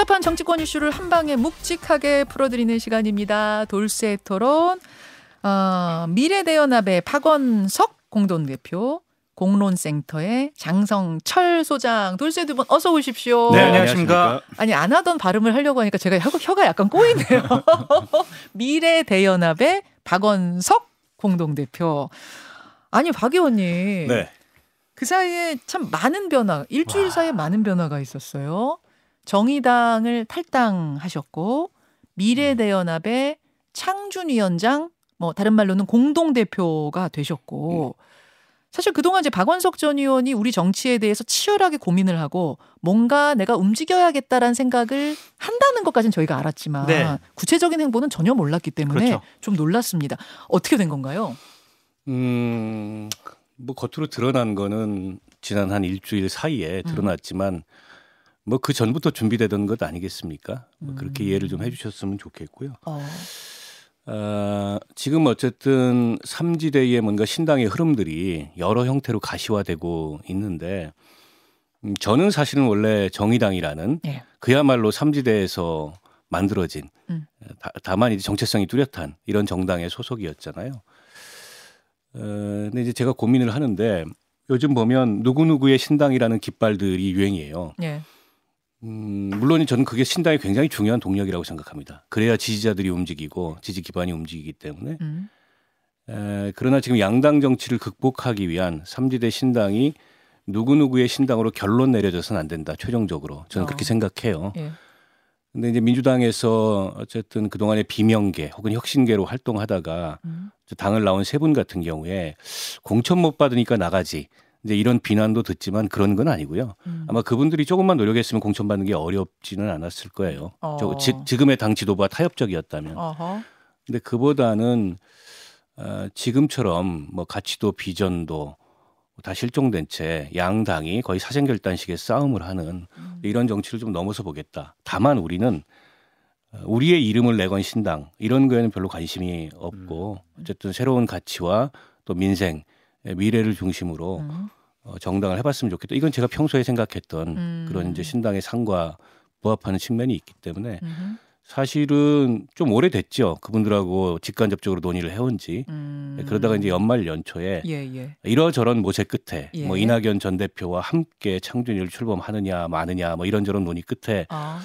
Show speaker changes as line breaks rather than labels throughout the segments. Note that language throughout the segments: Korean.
복잡한 정치권 이슈를 한 방에 묵직하게 풀어드리는 시간입니다. 돌쇠 토론. 어, 미래대연합의 박원석 공동대표, 공론센터의 장성철 소장, 돌쇠 두 분 어서 오십시오.
네, 안녕하십니까.
아니 안 하던 발음을 하려고 하니까 제가 혀가, 혀가 약간 꼬이네요. 미래 대연합의 박원석 공동 대표. 아니 박 의원님.
네.
그 사이에 참 많은 변화, 일주일
와.
사이에 많은 변화가 있었어요. 정의당을 탈당하셨고 미래대연합의 창준 위원장, 뭐 다른 말로는 공동 대표가 되셨고 사실 그동안 이제 박원석 전 의원이 우리 정치에 대해서 치열하게 고민을 하고 뭔가 내가 움직여야겠다라는 생각을 한다는 것까지는 저희가 알았지만
네.
구체적인 행보는 전혀 몰랐기 때문에
그렇죠.
좀 놀랐습니다. 어떻게 된 건가요?
음, 뭐 겉으로 드러난 거는 지난 한 일주일 사이에
음.
드러났지만 뭐 그 전부터 준비되던 것 아니겠습니까? 뭐 그렇게
음.
이해를 좀 해주셨으면 좋겠고요.
어,
아, 지금 어쨌든 삼지대의 뭔가 신당의 흐름들이 여러 형태로 가시화되고 있는데 음, 저는 사실은 원래 정의당이라는
예.
그야말로 삼지대에서 만들어진
음.
다, 다만 이제 정체성이 뚜렷한 이런 정당의 소속이었잖아요. 어, 근데 이제 제가 고민을 하는데 요즘 보면 누구누구의 신당이라는 깃발들이 유행이에요.
예.
음, 물론 저는 그게 신당이 굉장히 중요한 동력이라고 생각합니다. 그래야 지지자들이 움직이고 지지 기반이 움직이기 때문에.
음.
에, 그러나 지금 양당 정치를 극복하기 위한 삼지대 신당이 누구누구의 신당으로 결론 내려져서는 안 된다. 최종적으로 저는
어.
그렇게 생각해요.
예.
근데 이제 민주당에서 어쨌든 그동안에 비명계 혹은 혁신계로 활동하다가
음.
저 당을 나온 세 분 같은 경우에 공천 못 받으니까 나가지. 이제 이런 비난도 듣지만 그런 건 아니고요.
음.
아마 그분들이 조금만 노력했으면 공천 받는 게 어렵지는 않았을 거예요.
어.
저, 지, 지금의 당 지도부와 타협적이었다면.
어허.
근데 그보다는 어, 지금처럼 뭐 가치도 비전도 다 실종된 채 양당이 거의 사생결단식의 싸움을 하는
음.
이런 정치를 좀 넘어서 보겠다. 다만 우리는 어, 우리의 이름을 내건 신당 이런 거에는 별로 관심이 없고
음.
어쨌든 새로운 가치와 또 민생 미래를 중심으로
음.
어, 정당을 해봤으면 좋겠다. 이건 제가 평소에 생각했던
음.
그런 이제 신당의 상과 부합하는 측면이 있기 때문에
음흠.
사실은 좀 오래됐죠. 그분들하고 직간접적으로 논의를 해온 지.
음.
그러다가 이제 연말 연초에
예, 예.
이러저런 모색 끝에
예.
뭐 이낙연 전 대표와 함께 창준이를 출범하느냐 마느냐 뭐 이런저런 논의 끝에
아,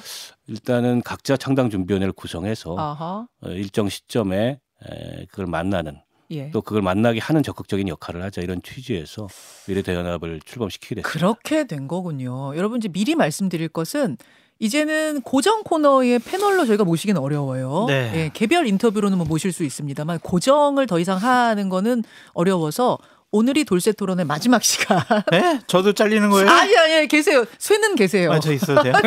일단은 각자 창당 준비위원회를 구성해서
아하.
어, 일정 시점에 에, 그걸 만나는
예.
또 그걸 만나게 하는 적극적인 역할을 하자 이런 취지에서 미래대연합을 출범시키게 됐습니다.
그렇게 된 거군요. 여러분 이제 미리 말씀드릴 것은 이제는 고정 코너의 패널로 저희가 모시기는 어려워요.
네.
예, 개별 인터뷰로는 뭐 모실 수 있습니다만 고정을 더 이상 하는 거는 어려워서 오늘이 돌쇠 토론의 마지막 시간.
네? 저도 잘리는 거예요?
아니 아니 계세요. 쇠는 계세요.
아, 저 있어도 돼요?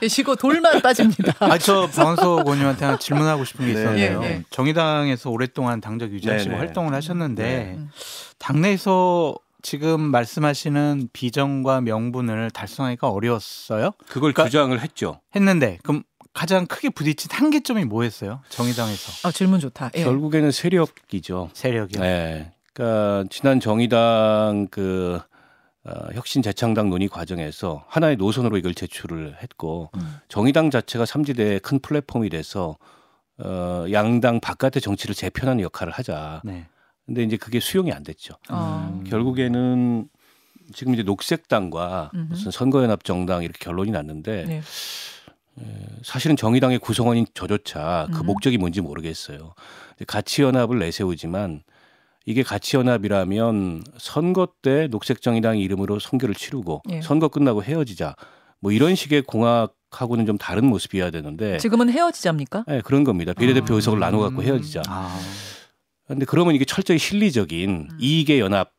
계시고 돌만 빠집니다.
아, 저 방원석 의원님한테 하나 질문하고 싶은 게
네.
있었는데요.
예, 예.
정의당에서 오랫동안 당적 유지하시고
네, 네.
활동을 하셨는데
네.
음.
당내에서 지금 말씀하시는 비전과 명분을 달성하기가 어려웠어요?
그걸
그러니까-
주장을 했죠.
했는데 그럼 가장 크게 부딪힌 한계점이 뭐였어요? 정의당에서
아 질문 좋다. 예.
결국에는 세력이죠.
세력이.
네. 그러니까 지난 정의당 그 어, 혁신 재창당 논의 과정에서 하나의 노선으로 이걸 제출을 했고
음.
정의당 자체가 삼지대의 큰 플랫폼이 돼서 어, 양당 바깥의 정치를 재편하는 역할을 하자.
네.
근데 이제 그게 수용이 안 됐죠.
어.
음.
결국에는 지금 이제 녹색당과
음흠.
무슨 선거연합 정당 이렇게 결론이 났는데
네.
사실은 정의당의 구성원인 저조차 그
음.
목적이 뭔지 모르겠어요. 가치연합을 내세우지만 이게 가치연합이라면 선거 때 녹색정의당 이름으로 선거를 치르고
예.
선거 끝나고 헤어지자 뭐 이런 식의 공약하고는 좀 다른 모습이어야 되는데
지금은 헤어지자입니까?
네, 그런 겁니다. 비례대표
아.
의석을 나눠 갖고 헤어지자.
아.
근데 그러면 이게 철저히 실리적인
음.
이익의 연합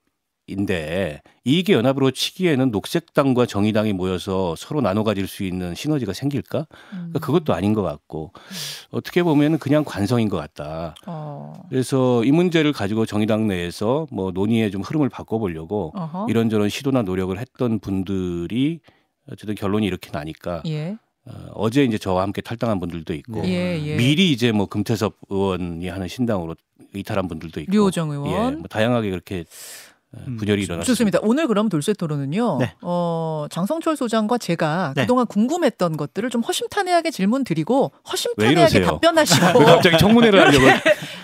인데 이익의 연합으로 치기에는 녹색당과 정의당이 모여서 서로 나눠 가질 수 있는 시너지가 생길까?
음.
그러니까 그것도 아닌 것 같고 어떻게 보면 그냥 관성인 것 같다.
어.
그래서 이 문제를 가지고 정의당 내에서 뭐 논의의 좀 흐름을 바꿔보려고
어허.
이런저런 시도나 노력을 했던 분들이 어쨌든 결론이 이렇게 나니까
예.
어, 어제 이제 저와 함께 탈당한 분들도 있고
예, 예.
미리 이제 뭐 금태섭 의원이 하는 신당으로 이탈한 분들도 있고
류호정
예,
의원.
뭐 다양하게 그렇게
음,
분열이 일어났습니다.
좋습니다. 오늘 그럼 돌쇠 토론은요.
네.
어, 장성철 소장과 제가
네.
그동안 궁금했던 것들을 좀 허심탄회하게 질문 드리고
왜
허심탄회하게? 답변하시고
왜 갑자기 청문회를 하려고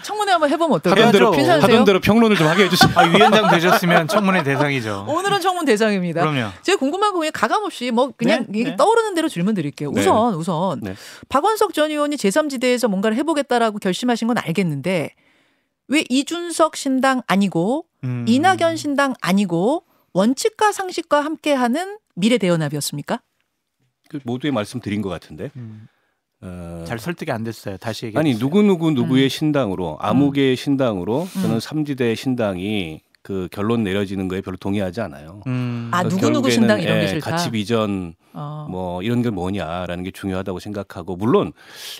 청문회 한번 해보면 어떨까요?
하던 대로? 하던 대로 평론을 좀 하게 해주세요.
아, 위원장 되셨으면 청문회 대상이죠.
오늘은 청문 대상입니다.
그럼요.
제가 궁금한 거 그냥 가감 없이 뭐 그냥
네, 네.
떠오르는 대로 질문 드릴게요.
네.
우선 우선
네.
박원석 전 의원이 제3지대에서 뭔가를 해보겠다라고 결심하신 건 알겠는데 왜 이준석 신당 아니고
음.
이낙연 신당 아니고 원칙과 상식과 함께하는 미래 대연합이었습니까?
그 모두의 말씀드린 것 같은데.
음,
어,
잘 설득이 안 됐어요. 다시 얘기해
아니. 누구 누구 누구의
음.
신당으로 아무개의 신당으로 저는
음.
삼지대 신당이 그 결론 내려지는 거에 별로 동의하지 않아요.
음.
아,
그
누구 누구
결국에는,
신당 이런 게
예,
싫다?
가치 비전
어.
뭐 이런 게 뭐냐라는 게 중요하다고 생각하고 물론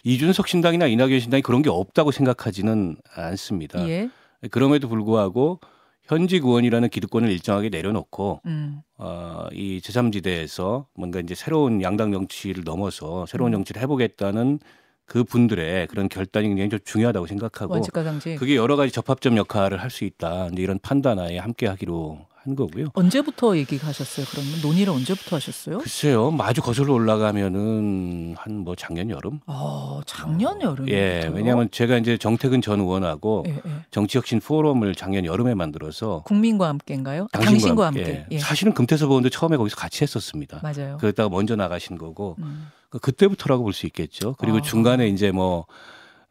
이준석 신당이나 이낙연 신당이 그런 게 없다고 생각하지는 않습니다.
예.
그럼에도 불구하고 현직 의원이라는 기득권을 일정하게 내려놓고
음.
어, 이 제3지대에서 뭔가 이제 새로운 양당 정치를 넘어서 새로운
음.
정치를 해보겠다는 그 분들의 그런 결단이 굉장히 좀 중요하다고 생각하고. 그게 여러 가지 접합점 역할을 할 수 있다. 이제 이런 판단하에 함께 하기로 한 거고요.
언제부터 얘기하셨어요? 그러면 논의를 언제부터 하셨어요?
글쎄요, 뭐 아주 거슬러 올라가면은 한 뭐 작년 여름.
아, 작년 여름에.
예, 왜냐하면 제가 이제 정태근 전 의원하고
예, 예.
정치혁신 포럼을 작년 여름에 만들어서
국민과 함께인가요? 당신과, 함께.
예.
예.
사실은 금태섭 의원도 처음에 거기서 같이 했었습니다.
맞아요.
그랬다가 먼저 나가신 거고
음.
그 그때부터라고 볼 수 있겠죠. 그리고
아.
중간에 이제 뭐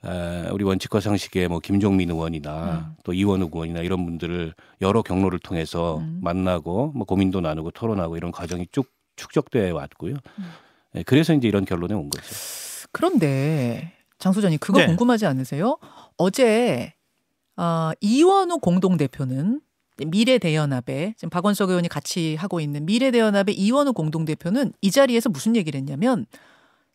에, 우리 원칙과 상식의 뭐 김종민 의원이나
음.
또 이원욱 의원이나 이런 분들을 여러 경로를 통해서
음.
만나고 뭐 고민도 나누고 토론하고 이런 과정이 쭉 축적돼 왔고요.
음.
예, 그래서 이제 이런 결론에 온 거죠.
그런데 장 소장님 그거
네.
궁금하지 않으세요? 어제 어, 이원우 공동대표는 미래대연합에 지금 박원석 의원이 같이 하고 있는 미래대연합의 이원우 공동대표는 이 자리에서 무슨 얘기를 했냐면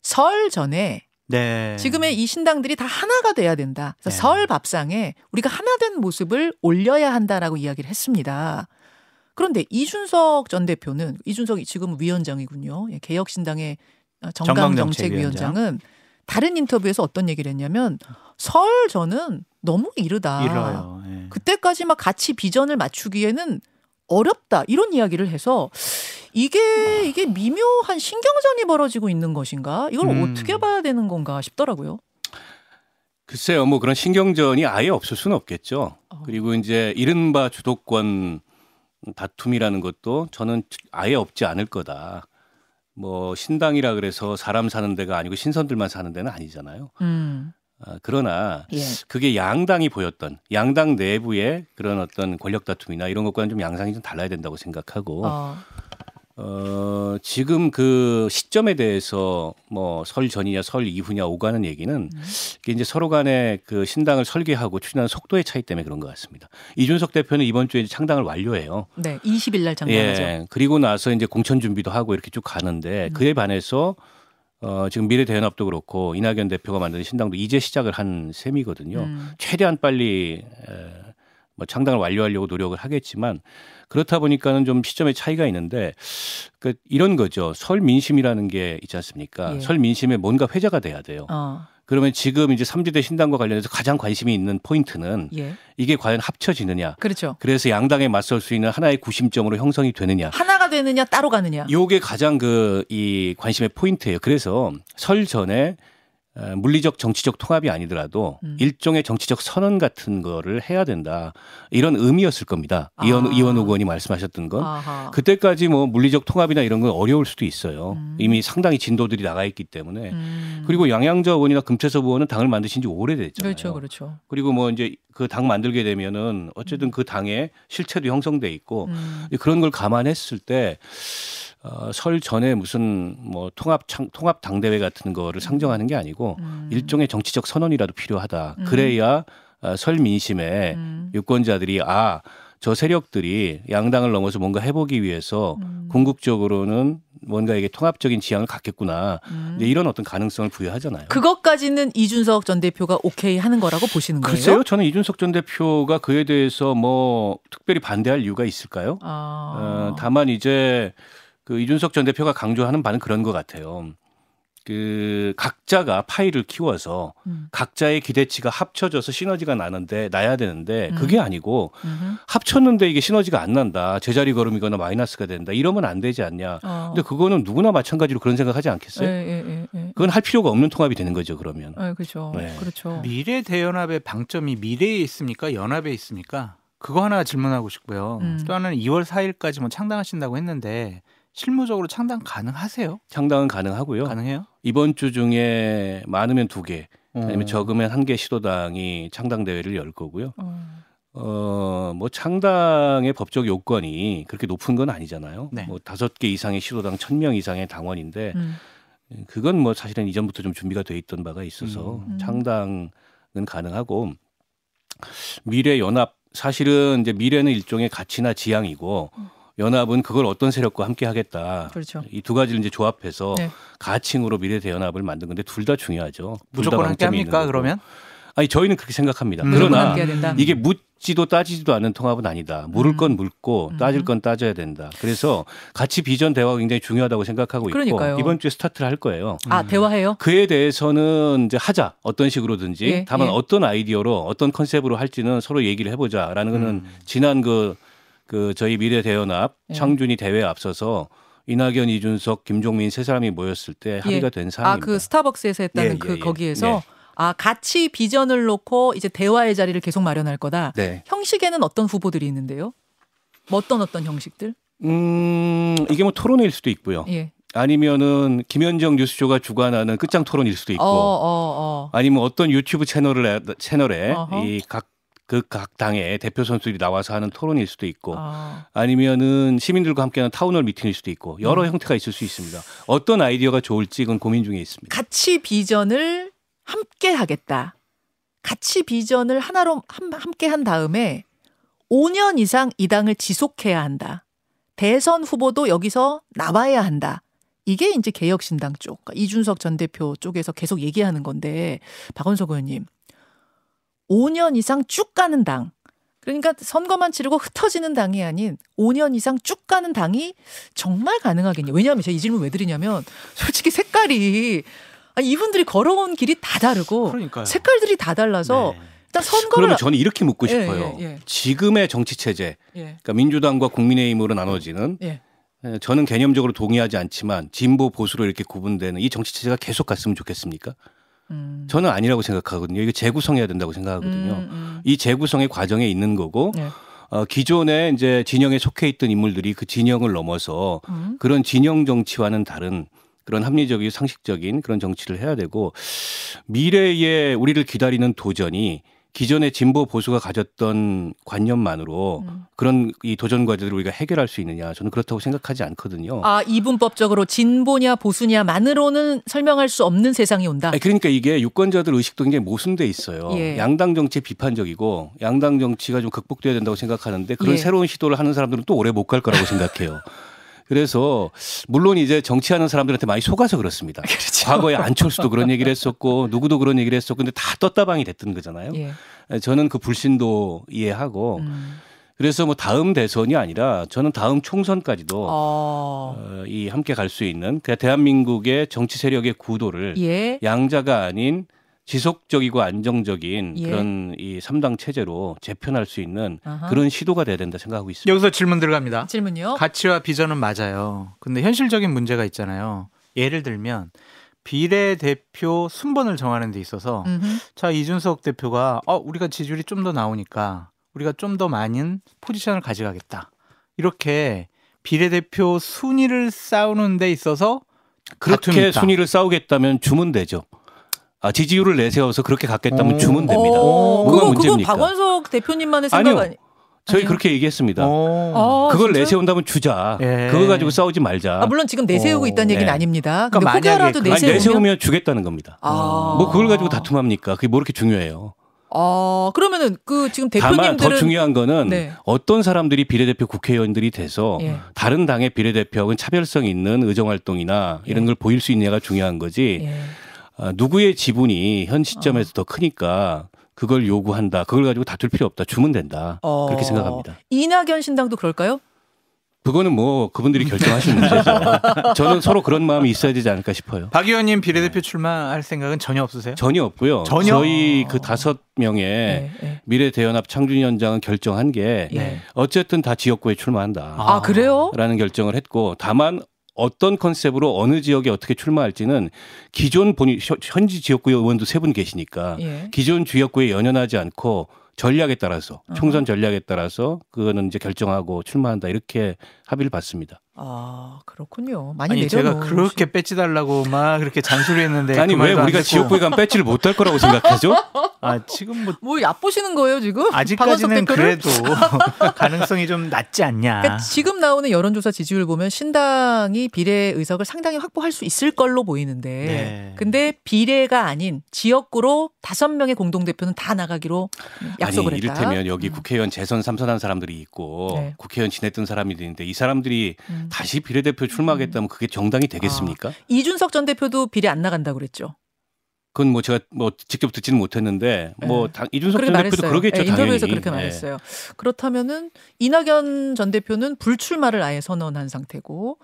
설 전에
네.
지금의 이 신당들이 다 하나가 돼야 된다. 그래서
네.
설 밥상에 우리가 하나 된 모습을 올려야 한다라고 이야기를 했습니다. 그런데 이준석 전 대표는 이준석이 지금 위원장이군요. 예, 개혁신당의 정강정책위원장은 다른 인터뷰에서 어떤 얘기를 했냐면 설 전은 너무 이르다.
이뤄요. 예.
그때까지 막 같이 비전을 맞추기에는 어렵다 이런 이야기를 해서 이게 이게 미묘한 신경전이 벌어지고 있는 것인가 이걸
음.
어떻게 봐야 되는 건가 싶더라고요.
글쎄요, 뭐 그런 신경전이 아예 없을 수는 없겠죠.
어.
그리고 이제 이른바 주도권 다툼이라는 것도 저는 아예 없지 않을 거다. 뭐 신당이라 그래서 사람 사는 데가 아니고 신선들만 사는 데는 아니잖아요.
음,
아, 그러나
예,
그게 양당이 보였던 양당 내부의 그런 어떤 권력 다툼이나 이런 것과는 좀 양상이 좀 달라야 된다고 생각하고
어,
어, 지금 그 시점에 대해서 뭐 설 전이냐 설 이후냐 오가는 얘기는
음.
이게 이제 서로 간에 그 신당을 설계하고 추진하는 속도의 차이 때문에 그런 것 같습니다. 이준석 대표는 이번 주에 이제 창당을 완료해요.
네, 20일 날 장담하죠.
예. 그리고 나서 이제 공천 준비도 하고 이렇게 쭉 가는데
음.
그에 반해서 어, 지금 미래대연합도 그렇고 이낙연 대표가 만드는 신당도 이제 시작을 한 셈이거든요.
음,
최대한 빨리 에, 뭐 창당을 완료하려고 노력을 하겠지만 그렇다 보니까는 좀 시점의 차이가 있는데 그 이런 거죠. 설 민심이라는 게 있지 않습니까?
예.
설 민심에 뭔가 회자가 돼야 돼요.
어,
그러면 지금 이제 삼지대 신당과 관련해서 가장 관심이 있는 포인트는
예,
이게 과연 합쳐지느냐.
그렇죠.
그래서 양당에 맞설 수 있는 하나의 구심점으로 형성이 되느냐.
하나가 되느냐 따로 가느냐.
요게 가장 그 이 관심의 포인트예요. 그래서 설 전에 에, 물리적 정치적 통합이 아니더라도
음.
일종의 정치적 선언 같은 거를 해야 된다. 이런 의미였을 겁니다. 이원
아.
이원우 의원이 말씀하셨던 건
아하.
그때까지 뭐 물리적 통합이나 이런 건 어려울 수도 있어요.
음.
이미 상당히 진도들이 나가 있기 때문에.
음.
그리고 양양자 의원이나 금태섭 의원은 당을 만드신 지 오래됐잖아요.
그렇죠, 그렇죠.
그리고 뭐 이제 그 당 만들게 되면은 어쨌든 그 당의 실체도 형성돼 있고
음.
그런 걸 감안했을 때 어, 설 전에 무슨 뭐 통합 창, 통합 당대회 같은 거를 상정하는 게 아니고
음.
일종의 정치적 선언이라도 필요하다.
음.
그래야 어, 설 민심에
음.
유권자들이 아 저 세력들이 양당을 넘어서 뭔가 해보기 위해서
음.
궁극적으로는 뭔가 이게 통합적인 지향을 갖겠구나.
음.
이제 이런 어떤 가능성을 부여하잖아요.
그것까지는 이준석 전 대표가 오케이 하는 거라고 보시는 거예요?
글쎄요, 저는 이준석 전 대표가 그에 대해서 뭐 특별히 반대할 이유가 있을까요?
아.
어, 다만 이제 그 이준석 전 대표가 강조하는 바는 그런 것 같아요. 그 각자가 파일을 키워서
음.
각자의 기대치가 합쳐져서 시너지가 나는데 나야 되는데
음.
그게 아니고
음흠.
합쳤는데 이게 시너지가 안 난다 제자리 걸음이거나 마이너스가 된다 이러면 안 되지 않냐
어.
근데 그거는 누구나 마찬가지로 그런 생각하지 않겠어요
예, 예, 예, 예.
그건 할 필요가 없는 통합이 되는 거죠 그러면
아, 그렇죠.
네.
그렇죠.
미래 대연합의 방점이 미래에 있습니까? 연합에 있습니까? 그거 하나 질문하고 싶고요.
음.
또 하나는 2월 4일까지 뭐 창당하신다고 했는데 실무적으로 창당 가능하세요?
창당은 가능하고요
가능해요?
이번 주 중에 많으면 두개 아니면
어.
적으면 한 개 시도당이 창당 대회를 열 거고요
어.
어, 뭐 창당의 법적 요건이 그렇게 높은 건 아니잖아요.
네.
뭐 다섯 개 이상의 시도당 천 명 이상의 당원인데
음.
그건 뭐 사실은 이전부터 좀 준비가 돼 있던 바가 있어서
음.
창당은 가능하고 미래 연합 사실은 이제 미래는 일종의 가치나 지향이고 연합은 그걸 어떤 세력과 함께 하겠다.
그렇죠.
이 두 가지를 이제 조합해서
네.
가칭으로 미래 대연합을 만든 건데 둘 다 중요하죠.
무조건 함께
방점이 있는
합니까? 그러면?
아니 저희는 그렇게 생각합니다.
음.
그러나
함께.
이게 묻지도 따지지도 않는 통합은 아니다. 물을
음.
건 묻고
음.
따질 건 따져야 된다. 그래서 같이 비전 대화가 굉장히 중요하다고 생각하고
그러니까요.
있고 이번 주에 스타트를 할 거예요.
아,
음.
대화해요?
그에 대해서는 이제 하자 어떤 식으로든지
예,
다만
예.
어떤 아이디어로 어떤 컨셉으로 할지는 서로 얘기를 해보자라는 거는
음.
지난 그, 그 저희 미래 대연합
예.
창준이 대회에 앞서서 이낙연, 이준석, 김종민 세 사람이 모였을 때 합의가 된
아,
사항입니다.
그 스타벅스에서 했다는
예,
그
예, 예.
거기에서
네.
아, 같이 비전을 놓고 이제 대화의 자리를 계속 마련할 거다.
네.
형식에는 어떤 후보들이 있는데요? 뭐 어떤 어떤 형식들?
음, 이게 뭐 토론회일 수도 있고요.
예.
아니면은 김현정 뉴스쇼가 주관하는 끝장 토론일 수도 있고
어, 어, 어.
아니면 어떤 유튜브 채널을 채널에. 이 각 그 각 당의 대표 선수들이 나와서 하는 토론일 수도 있고
아,
아니면은 시민들과 함께하는 town hall meeting일 수도 있고 여러
음.
형태가 있을 수 있습니다. 어떤 아이디어가 좋을지 그건 고민 중에 있습니다.
같이 비전을 함께 하겠다. 같이 비전을 하나로 함- 함께 한 다음에 5년 이상 이 당을 지속해야 한다. 대선 후보도 여기서 나와야 한다. 이게 이제 개혁신당 쪽, 그러니까 이준석 전 대표 쪽에서 계속 얘기하는 건데, 박원석 의원님, 5년 이상 쭉 가는 당. 그러니까 선거만 치르고 흩어지는 당이 아닌 5년 이상 쭉 가는 당이 정말 가능하겠냐. 왜냐하면 제가 이 질문 왜 드리냐면, 솔직히 색깔이, 아니, 이분들이 걸어온 길이 다 다르고,
그러니까요.
색깔들이 다 달라서,
네.
일단 선거를.
그러면 저는 이렇게 묻고
예,
싶어요.
예, 예.
지금의 정치 체제,
예,
그러니까 민주당과 국민의힘으로 나눠지는
예.
에, 저는 개념적으로 동의하지 않지만 진보 보수로 이렇게 구분되는 이 정치 체제가 계속 갔으면 좋겠습니까?
음.
저는 아니라고 생각하거든요. 이거 재구성해야 된다고 생각하거든요.
음, 음.
이 재구성의 과정에 있는 거고
네.
어, 기존에 이제 진영에 속해 있던 인물들이 그 진영을 넘어서
음.
그런 진영 정치와는 다른 그런 합리적이고 상식적인 그런 정치를 해야 되고 미래에 우리를 기다리는 도전이 기존의 진보 보수가 가졌던 관념만으로
음.
그런 이 도전 과제들을 우리가 해결할 수 있느냐 저는 그렇다고 생각하지 않거든요.
아, 이분법적으로 진보냐 보수냐만으로는 설명할 수 없는 세상이 온다.
아니, 그러니까 이게 유권자들 의식도 굉장히 모순돼 있어요.
예.
양당 정치 비판적이고 양당 정치가 좀 극복돼야 된다고 생각하는데 그런
예.
새로운 시도를 하는 사람들은 또 오래 못 갈 거라고 생각해요. 그래서 물론 이제 정치하는 사람들한테 많이 속아서 그렇습니다.
그렇죠.
과거에 안철수도 그런 얘기를 했었고 누구도 그런 얘기를 했었고 근데 다 떴다방이 됐던 거잖아요.
예.
저는 그 불신도 이해하고
음.
그래서 뭐 다음 대선이 아니라 저는 다음 총선까지도
어.
어, 이 함께 갈 수 있는 그 대한민국의 정치 세력의 구도를
예.
양자가 아닌 지속적이고 안정적인
예.
그런 이 삼당 체제로 재편할 수 있는
아하.
그런 시도가 돼야 된다 생각하고 있습니다.
여기서 질문 들어갑니다.
질문요.
가치와 비전은 맞아요. 근데 현실적인 문제가 있잖아요. 예를 들면 비례대표 순번을 정하는 데 있어서
음흠.
자 이준석 대표가 어 우리가 지지율이 좀 더 나오니까 우리가 좀 더 많은 포지션을 가져가겠다. 이렇게 비례대표 순위를 싸우는 데 있어서
그렇게. 순위를 싸우겠다면 주면 되죠. 아, 지지율을 내세워서 그렇게 갖겠다면
오.
주면 됩니다.
어,
뭐가
그거 그거
문제입니까?
박원석 대표님만의 생각
아니요.
아니?
저희
아니요?
그렇게 얘기했습니다.
어.
어,
그걸
진짜요?
내세운다면 주자.
예.
그거 가지고 싸우지 말자.
아, 물론 지금 내세우고
어,
있다는 얘기는
네.
아닙니다.
그러니까
근데 혹여라도 내세우면,
내세우면 주겠다는 겁니다.
아.
뭐 그걸 가지고 다툼합니까? 그게 뭐 이렇게 중요해요.
아, 그러면은 그 지금
다만
대표님들은
더 중요한 거는
네.
어떤 사람들이 비례대표 국회의원들이 돼서
예.
다른 당의 비례대표하고는 차별성 있는 의정 활동이나 이런
예.
걸 보일 수 있냐가 중요한 거지.
예.
아, 누구의 지분이 현 시점에서
어.
더 크니까 그걸 요구한다. 그걸 가지고 다툴 필요 없다. 주면 된다.
어.
그렇게 생각합니다.
이낙연 신당도 그럴까요?
그거는 뭐 그분들이 결정하시는 문제죠. 저는 서로 그런 마음이 있어야 되지 않을까 싶어요.
박 의원님 비례대표 출마할 생각은 전혀 없으세요?
전혀 없고요.
전혀?
저희 그 다섯 명의
네, 네.
미래 대연합 창준위원장은 결정한 게
예.
어쨌든 다 지역구에 출마한다.
아, 그래요?
라는 결정을 했고 다만 어떤 컨셉으로 어느 지역에 어떻게 출마할지는 기존 본인 현- 현지 지역구 의원도 세 분 계시니까
예.
기존 지역구에 연연하지 않고 전략에 따라서 총선 전략에 따라서 그거는 이제 결정하고 출마한다 이렇게 합의를 받습니다.
아 그렇군요. 많이
아니. 제가 그렇게 빼지 달라고 막 그렇게 잔소리했는데
아니
그
왜 우리가. 지역구에 가면 배지를 못할 거라고 생각하죠?
아 지금
뭐뭐 얕보시는 거예요 지금?
아직까지는? 그래도 가능성이 좀 낮지 않냐.
그러니까 지금 나오는 여론조사 지지율 보면 신당이 비례 의석을 상당히 확보할 수 있을 걸로 보이는데,
네.
근데 비례가 아닌 지역구로 다섯 명의 공동 대표는 다 나가기로 약속을
아니
했다.
이를테면 여기
음.
국회의원 재선 삼선한 사람들이 있고
네.
국회의원 지냈던 사람이 있는데 이 사람들이
음.
다시 비례대표 출마하겠다면 그게 정당이 되겠습니까?
이준석 전 대표도 비례 안 나간다 고 그랬죠.
그건 뭐 제가 뭐 직접 듣지는 못했는데 뭐
네.
당- 이준석 전 대표도
말했어요.
그러겠죠
예, 인터뷰에서
당연히.
그렇게
예.
말했어요. 그렇다면은 이낙연 전 대표는 불출마를 아예 선언한 상태고,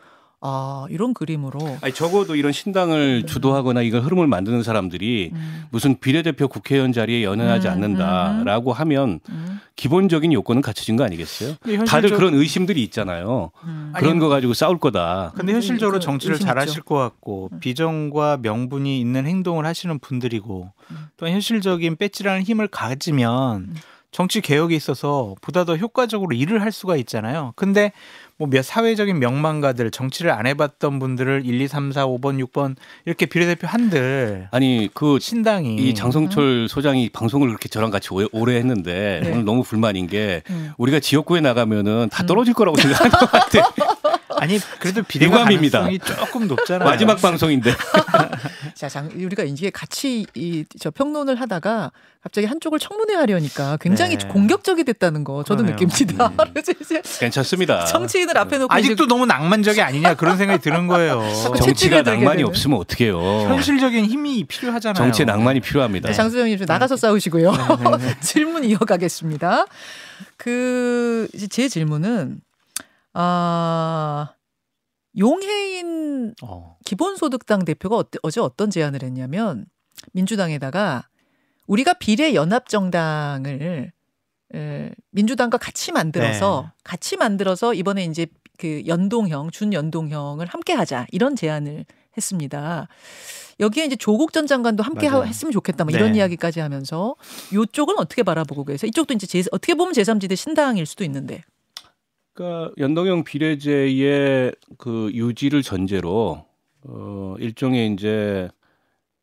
아 이런 그림으로.
아니 적어도 이런 신당을 주도하거나 이걸 흐름을 만드는 사람들이
음,
무슨 비례대표 국회의원 자리에 연연하지
음,
않는다라고 하면
음,
기본적인 요건은 갖춰진 거 아니겠어요?
근데
다들
현실적-
그런 의심들이 있잖아요.
음.
그런 거 가지고 싸울 거다.
근데 현실적으로
그
정치를 잘 하실
있죠.
것 같고
음.
비전과 명분이 있는 행동을 하시는 분들이고
음.
또 현실적인 배지라는 힘을 가지면
음.
정치 개혁에 있어서 보다 더 효과적으로 일을 할 수가 있잖아요. 근데 뭐 몇 사회적인 명망가들 정치를 안 해봤던 분들을 1, 2, 3, 4, 5번, 6번 이렇게 비례대표 한들
아니 그
신당이
이 장성철 소장이 방송을 그렇게 저랑 같이 오래, 했는데
네.
오늘 너무 불만인 게
음.
우리가 지역구에 나가면은 다
음.
떨어질 거라고 생각하는 것 같아.
아니 그래도 비례가. 가능성이 조금 높잖아요.
마지막 방송인데.
자, 장, 우리가 이게 같이 이 저 평론을 하다가 갑자기 한쪽을 청문회 하려니까 굉장히
네.
공격적이 됐다는 거 저도
그러네요.
느낍니다.
음.
이제
괜찮습니다.
정치인을 앞에 놓고
아직도 너무 낭만적이 아니냐 그런 생각이 드는 거예요.
정치가 낭만이. 없으면 어떡해요.
현실적인 힘이 필요하잖아요.
정치에 낭만이
이제
필요합니다.
자, 장수영님 좀 나가서 싸우시고요.
네, 네.
질문 이어가겠습니다. 그 이제 제 질문은 아 용해인
어.
기본소득당 대표가 어제 어떤 제안을 했냐면 민주당에다가 우리가 비례 연합 정당을 에, 민주당과 같이 만들어서
네.
같이 만들어서 이번에 이제 그 연동형 준연동형을 함께 하자 이런 제안을 했습니다. 여기에 이제 조국 전 장관도 함께 하-
맞아요.
했으면 좋겠다 뭐 이런
네.
이야기까지 하면서 이쪽은 어떻게 바라보고 계세요? 이쪽도 이제 제, 어떻게 보면 제3지대 신당일 수도 있는데.
그러니까 연동형 비례제의 그 유지를 전제로 어 일종의 이제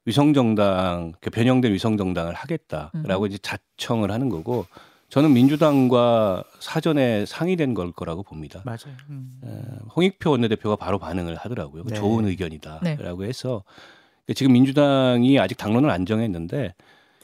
위성 정당 그 변형된 위성 정당을 하겠다라고 이제 자청을 하는 거고 저는 민주당과 사전에 상의된 걸 거라고 봅니다.
맞아요. 음.
에, 홍익표 원내대표가 바로 반응을 하더라고요.
네.
좋은 의견이다라고 해서 지금 민주당이 아직 당론을 안 정했는데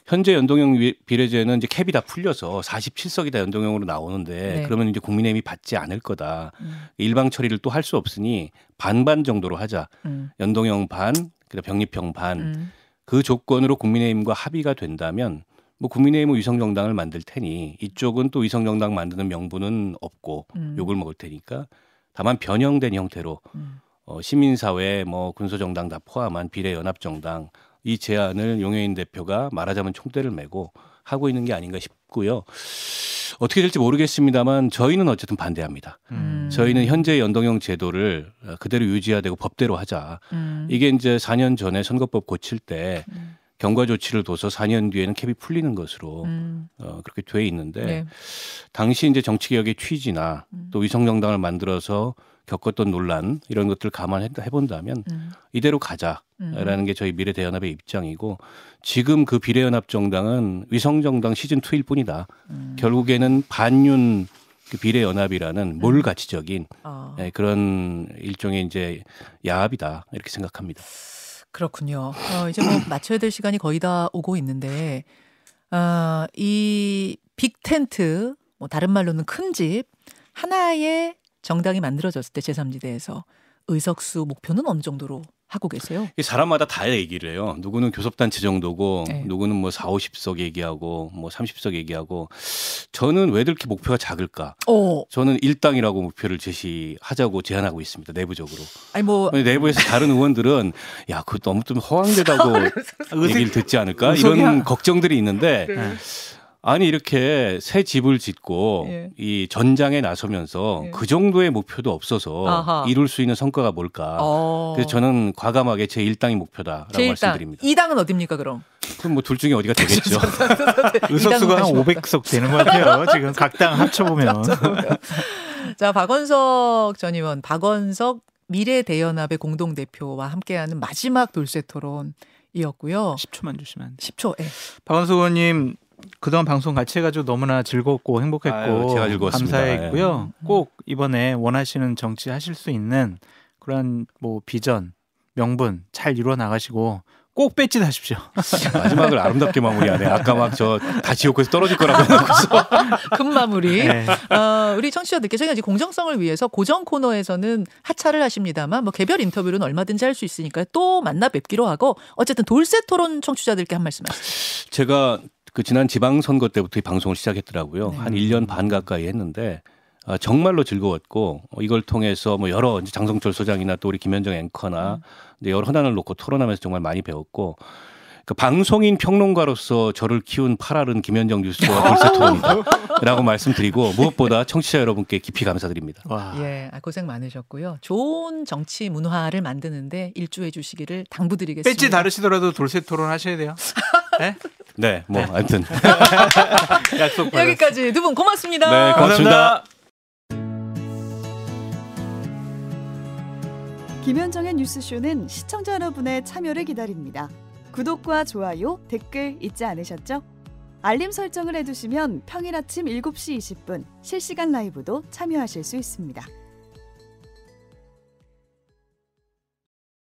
현재 연동형 위- 비례제는 이제 캡이 다 풀려서 47석이 다 연동형으로 나오는데
네.
그러면 이제 국민의힘이 받지 않을 거다.
음,
일방 처리를 또 할 수 없으니 반반 정도로 하자.
음,
연동형 반, 그다음 병립형 반.
음,
그 조건으로 국민의힘과 합의가 된다면 뭐 국민의힘은 위성정당을 만들 테니 이쪽은 또 위성정당 만드는 명분은 없고
음.
욕을 먹을 테니까 다만 변형된 형태로
음.
어, 시민사회 뭐 군소정당 다 포함한 비례연합정당 이 제안을 용해인 대표가 말하자면 총대를 메고 하고 있는 게 아닌가 싶고요. 어떻게 될지 모르겠습니다만 저희는 어쨌든 반대합니다.
음.
저희는 현재 연동형 제도를 어, 그대로 유지해야 되고 법대로 하자.
음.
이게 이제 4년 전에 선거법 고칠 때
음.
경과 조치를 둬서 4년 뒤에는 캡이 풀리는 것으로
음.
어, 그렇게 돼 있는데
네.
당시 이제 정치 개혁의 취지나
음.
또 위성 정당을 만들어서 겪었던 논란 이런 것들 감안해 본다면
음.
이대로 가자라는
음.
게 저희 미래대연합의 입장이고 지금 그 비례연합 정당은 위성 정당 시즌 2일 뿐이다.
음.
결국에는 반윤 그 비례연합이라는 몰가치적인
아.
예, 그런 일종의 이제 야합이다 이렇게 생각합니다.
그렇군요. 어, 이제 뭐 맞춰야 될 시간이 거의 다 오고 있는데, 아, 이 빅 텐트, 뭐 다른 말로는 큰 집, 하나의 정당이 만들어졌을 때 제3지대에서 의석수 목표는 어느 정도로 하고 계세요.
이 사람마다 다 얘기를 해요. 누구는 교섭단체 정도고,
네.
누구는 뭐 4, 50석 얘기하고, 뭐 30석 얘기하고. 저는 왜 이렇게 목표가 작을까?
어,
저는 일당이라고 목표를 제시하자고 제안하고 있습니다. 내부적으로.
아니 뭐
내부에서 다른 의원들은 야, 그거 너무 좀 허황되다고 얘기를 듣지 않을까? 이런 걱정들이 있는데
네.
아니 이렇게 새 집을 짓고
예.
이 전장에 나서면서
예.
그 정도의 목표도 없어서
아하.
이룰 수 있는 성과가 뭘까?
어.
그래서 저는 과감하게 제 일당이 목표다라고
제1당,
말씀드립니다.
2당은 어딥니까 그럼?
그럼 뭐 둘 중에 어디가 되겠죠.
의석수가 한
이당은
500석 되는 것 같아요. 지금 각 당 합쳐보면.
자, 박원석 전 의원, 박원석 미래대연합의 공동대표와 함께하는 마지막 돌쇠 토론이었고요.
10초만 주시면 안 돼요.
10초. 예.
박원석 의원님 그동안 방송 같이 해가지고 너무나 즐겁고 행복했고
아유, 제가 즐거웠습니다.
감사했고요. 꼭 이번에 원하시는 정치 하실 수 있는 그런 뭐 비전, 명분 잘 이루어 나가시고 꼭 배지 하십시오.
마지막을 아름답게 마무리하네. 아까 막 저다 지옥에서 떨어질 거라고 해놓고서
금 마무리.
네.
어, 우리 청취자들께 저희가 이제 공정성을 위해서 고정 코너에서는 하차를 하십니다만 뭐 개별 인터뷰는 얼마든지 할 수 있으니까 또 만나 뵙기로 하고 어쨌든 돌쇠 토론 청취자들께 한 말씀 하시죠.
제가 그 지난 지방선거 때부터 이 방송을 시작했더라고요.
네.
한 1년 반 가까이 했는데 아, 정말로 즐거웠고 어, 이걸 통해서 뭐 여러 이제 장성철 소장이나 또 우리 김현정 앵커나 이제 여러 현안을 놓고 토론하면서 정말 많이 배웠고 그 방송인 평론가로서 저를 키운 팔알은 김현정 뉴스와 돌세토론이다라고 말씀드리고 무엇보다 청취자 여러분께 깊이 감사드립니다.
와.
예, 아, 고생 많으셨고요. 좋은 정치 문화를 만드는데 일조해 주시기를 당부드리겠습니다.
배지 다르시더라도 돌쇠 토론 하셔야 돼요. 네?
네, 뭐 하여튼
약속 받았습니다.
여기까지 두 분 고맙습니다.
네, 고맙습니다.
김현정의 뉴스쇼는 시청자 여러분의 참여를 기다립니다. 구독과 좋아요, 댓글 잊지 않으셨죠? 알림 설정을 해두시면 평일 아침 7시 20분 실시간 라이브도 참여하실 수 있습니다.